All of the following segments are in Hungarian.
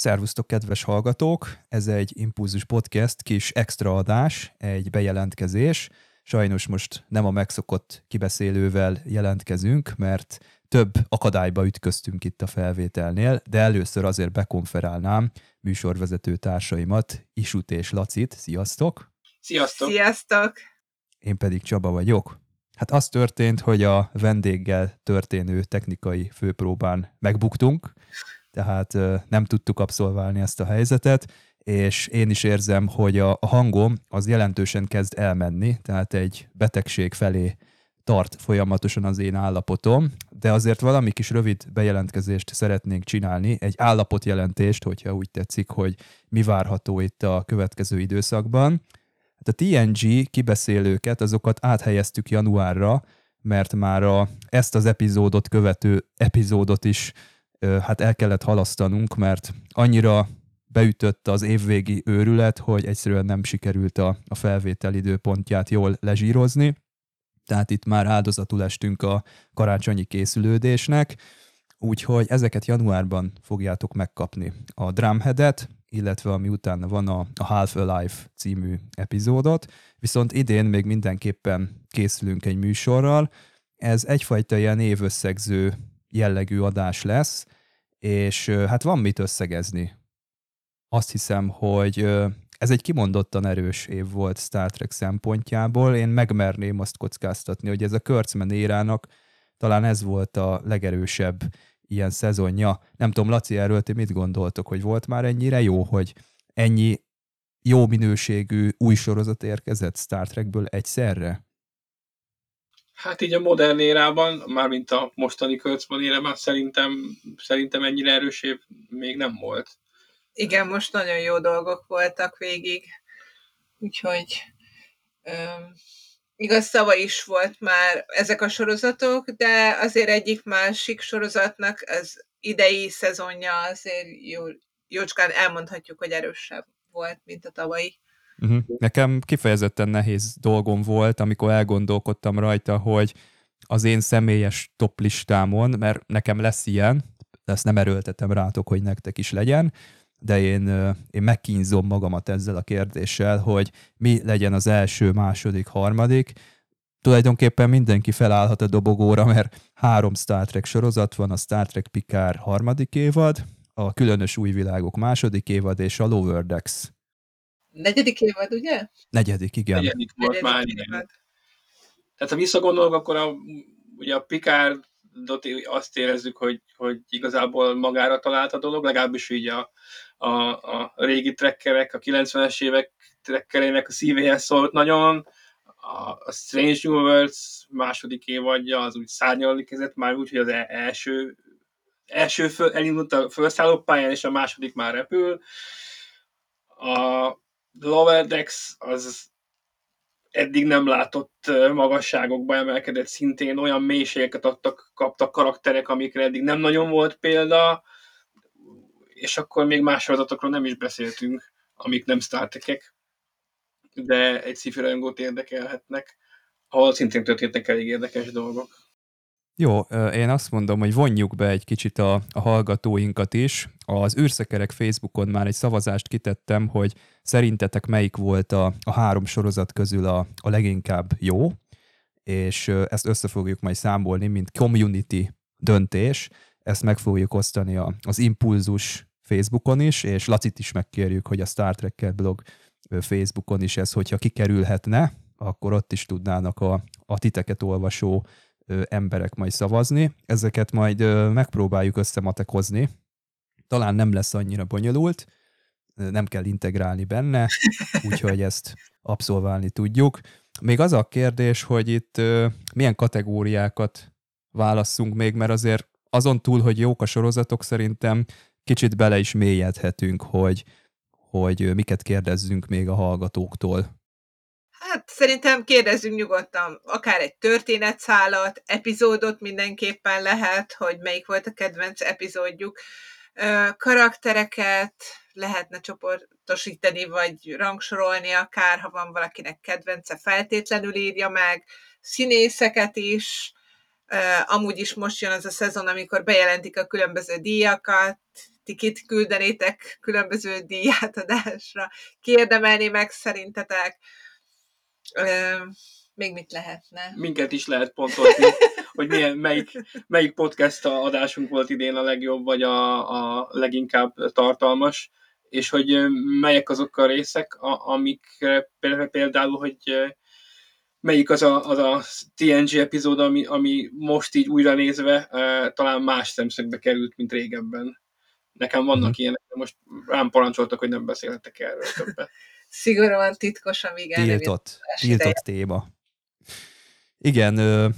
Szervusztok, kedves hallgatók! Ez egy Impulzus Podcast kis extra adás, egy bejelentkezés. Sajnos most nem a megszokott kibeszélővel jelentkezünk, mert több akadályba ütköztünk itt a felvételnél, de először azért bekonferálnám műsorvezető társaimat, Isut és Lacit. Sziasztok! Sziasztok! Sziasztok! Én pedig Csaba vagyok. Hát az történt, hogy a vendéggel történő technikai főpróbán megbuktunk, tehát nem tudtuk abszolválni ezt a helyzetet, és én is érzem, hogy a, hangom az jelentősen kezd elmenni, tehát egy betegség felé tart folyamatosan az én állapotom, de azért valami kis rövid bejelentkezést szeretnénk csinálni, egy állapotjelentést, hogyha úgy tetszik, hogy mi várható itt a következő időszakban. Hát a TNG kibeszélőket, azokat áthelyeztük januárra, mert már a, ezt az epizódot követő epizódot is hát el kellett halasztanunk, mert annyira beütött az évvégi őrület, hogy egyszerűen nem sikerült a, a felvétel időpontját jól lezsírozni. Tehát itt már áldozatul estünk a karácsonyi készülődésnek, úgyhogy ezeket januárban fogjátok megkapni. A Drumheadet, illetve ami utána van a, a Half Alive című epizódot, viszont idén még mindenképpen készülünk egy műsorral. Ez egyfajta ilyen évösszegző jellegű adás lesz, és hát van mit összegezni. Azt hiszem, hogy ez egy kimondottan erős év volt Star Trek szempontjából. Én megmerném azt kockáztatni, hogy ez a Kurtzman érának talán ez volt a legerősebb ilyen szezonja. Nem tudom, Laci, erről ti mit gondoltok, hogy volt már ennyire jó, hogy ennyi jó minőségű új sorozat érkezett Star Trekből egyszerre? Hát így a modern érában, mármint a mostani Kurtzman érában szerintem, szerintem ennyire erős év még nem volt. Igen, most nagyon jó dolgok voltak végig, úgyhogy um, igaz szava is volt már ezek a sorozatok, de azért egyik másik sorozatnak az idei szezonja azért jó, jócskán elmondhatjuk, hogy erősebb volt, mint a tavalyi. Uh-huh. Nekem kifejezetten nehéz dolgom volt, amikor elgondolkodtam rajta, hogy az én személyes top listámon, mert nekem lesz ilyen, ezt nem erőltetem rátok, hogy nektek is legyen, de én, én megkínzom magamat ezzel a kérdéssel, hogy mi legyen az első, második, harmadik. Tulajdonképpen mindenki felállhat a dobogóra, mert három Star Trek sorozat van, a Star Trek Picard harmadik évad, a Különös új világok második évad és a Lower Decks Negyedik évad, ugye? Negyedik, igen. Negyedik volt Negyedik már, igen. Évad. Tehát ha visszagondolok, akkor a, ugye a Picard azt érezzük, hogy, hogy igazából magára talált a dolog, legalábbis így a, a, a régi trekkerek, a 90-es évek trekkerének a szívéhez szólt nagyon, a, a Strange New Worlds második évadja az úgy szárnyalni kezdett már úgy, hogy az e-, első, első föl, elindult a felszálló pályán, és a második már repül. A, Lower Decks az eddig nem látott magasságokba emelkedett szintén, olyan mélységeket adtak, kaptak karakterek, amikre eddig nem nagyon volt példa, és akkor még más sorozatokról nem is beszéltünk, amik nem Star Trek-ek, de egy sci érdekelhetnek, ahol szintén történtek elég érdekes dolgok. Jó, én azt mondom, hogy vonjuk be egy kicsit a, a hallgatóinkat is. Az űrszekerek Facebookon már egy szavazást kitettem, hogy szerintetek melyik volt a, a három sorozat közül a, a leginkább jó, és ezt össze fogjuk majd számolni, mint community döntés. Ezt meg fogjuk osztani a, az Impulzus Facebookon is, és Lacit is megkérjük, hogy a Star Trek blog Facebookon is ez, hogyha kikerülhetne, akkor ott is tudnának a, a titeket olvasó emberek majd szavazni. Ezeket majd megpróbáljuk összematekozni. Talán nem lesz annyira bonyolult, nem kell integrálni benne, úgyhogy ezt abszolválni tudjuk. Még az a kérdés, hogy itt milyen kategóriákat válasszunk még, mert azért azon túl, hogy jók a sorozatok, szerintem kicsit bele is mélyedhetünk, hogy, hogy miket kérdezzünk még a hallgatóktól. Hát szerintem kérdezzünk nyugodtan, akár egy történetszálat, epizódot mindenképpen lehet, hogy melyik volt a kedvenc epizódjuk, karaktereket lehetne csoportosítani, vagy rangsorolni akár, ha van valakinek kedvence, feltétlenül írja meg, színészeket is, amúgy is most jön az a szezon, amikor bejelentik a különböző díjakat, ti kit küldenétek különböző díjátadásra, kiérdemelni meg szerintetek, még mit lehetne? Minket is lehet pontozni, hogy milyen, melyik, melyik podcast adásunk volt idén a legjobb, vagy a, a leginkább tartalmas, és hogy melyek azok a részek, amik például, hogy melyik az a, az a TNG epizód, ami, ami most így újra nézve talán más szemszögbe került, mint régebben. Nekem vannak mm. ilyenek, de most rám parancsoltak, hogy nem beszélhetek erről többet. Szigorúan titkos, amíg Tiltott, tiltott téma. Igen, ö,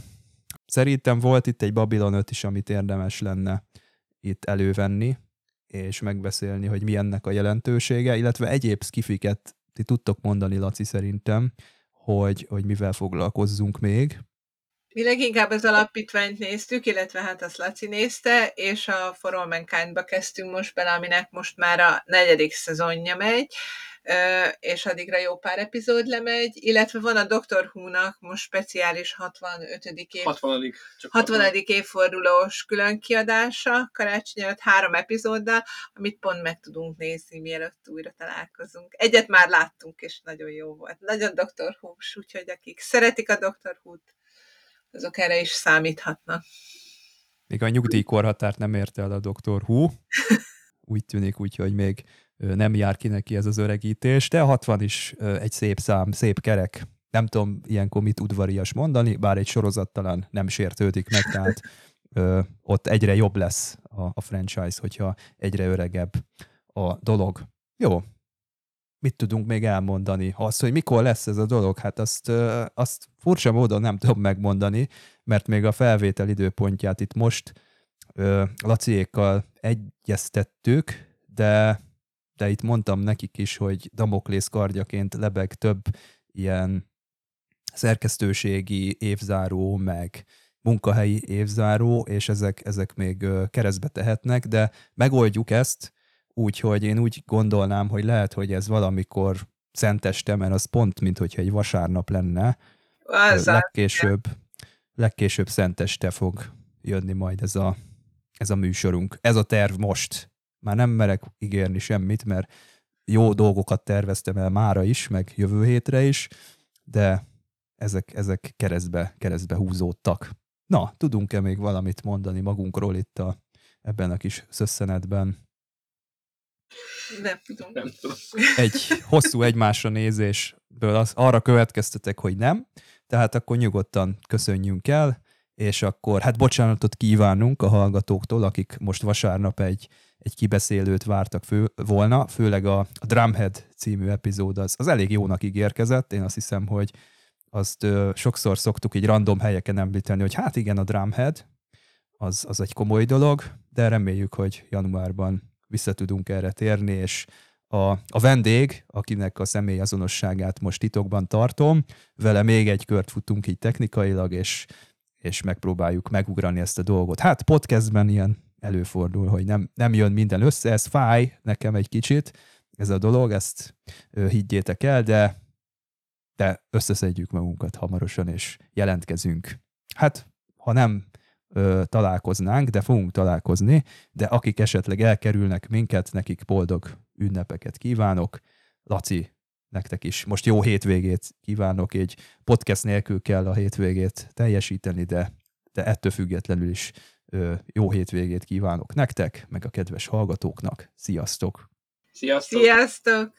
szerintem volt itt egy Babylon 5 is, amit érdemes lenne itt elővenni, és megbeszélni, hogy mi ennek a jelentősége, illetve egyéb skifiket ti tudtok mondani, Laci, szerintem, hogy, hogy mivel foglalkozzunk még. Mi leginkább az alapítványt néztük, illetve hát azt Laci nézte, és a For All Mankind-ba kezdtünk most bele, aminek most már a negyedik szezonja megy, és addigra jó pár epizód lemegy, illetve van a Dr. Who-nak most speciális 65. év, 60. Csak 60. évfordulós külön kiadása karácsony előtt három epizóddal, amit pont meg tudunk nézni, mielőtt újra találkozunk. Egyet már láttunk, és nagyon jó volt. Nagyon Dr. who úgyhogy akik szeretik a Dr. Who-t, azok erre is számíthatnak. Még a nyugdíjkorhatárt nem érte el a Dr. Who. Úgy tűnik, úgyhogy még nem jár ki neki ez az öregítés, de 60 is egy szép szám, szép kerek. Nem tudom ilyenkor mit udvarias mondani, bár egy sorozat talán nem sértődik meg, tehát ö, ott egyre jobb lesz a, a franchise, hogyha egyre öregebb a dolog. Jó, mit tudunk még elmondani? Az, hogy mikor lesz ez a dolog, hát azt, ö, azt furcsa módon nem tudom megmondani, mert még a felvétel időpontját itt most ö, Laciékkal egyeztettük, de de itt mondtam nekik is, hogy Damoklész kardjaként lebeg több ilyen szerkesztőségi évzáró, meg munkahelyi évzáró, és ezek, ezek még keresztbe tehetnek, de megoldjuk ezt úgy, hogy én úgy gondolnám, hogy lehet, hogy ez valamikor szenteste, mert az pont, mint hogyha egy vasárnap lenne. Az legkésőbb, legkésőbb szenteste fog jönni majd ez a, ez a műsorunk. Ez a terv most már nem merek ígérni semmit, mert jó dolgokat terveztem el mára is, meg jövő hétre is, de ezek, ezek keresztbe, keresztbe húzódtak. Na, tudunk-e még valamit mondani magunkról itt a, ebben a kis szösszenetben? Nem tudom. Nem tudom. Egy hosszú egymásra nézésből az, arra következtetek, hogy nem, tehát akkor nyugodtan köszönjünk el, és akkor hát bocsánatot kívánunk a hallgatóktól, akik most vasárnap egy egy kibeszélőt vártak fő, volna, főleg a, a Drumhead című epizód az, az elég jónak ígérkezett, én azt hiszem, hogy azt ö, sokszor szoktuk így random helyeken említeni, hogy hát igen, a Drumhead, az, az egy komoly dolog, de reméljük, hogy januárban vissza tudunk erre térni, és a, a vendég, akinek a személyazonosságát most titokban tartom, vele még egy kört futunk így technikailag, és, és megpróbáljuk megugrani ezt a dolgot. Hát podcastben ilyen előfordul, hogy nem, nem jön minden össze, ez fáj nekem egy kicsit, ez a dolog, ezt higgyétek el, de, de összeszedjük magunkat hamarosan, és jelentkezünk. Hát, ha nem ö, találkoznánk, de fogunk találkozni, de akik esetleg elkerülnek minket, nekik boldog ünnepeket kívánok. Laci, nektek is most jó hétvégét kívánok, egy podcast nélkül kell a hétvégét teljesíteni, de, de ettől függetlenül is jó hétvégét kívánok nektek, meg a kedves hallgatóknak. Sziasztok! Sziasztok! Sziasztok!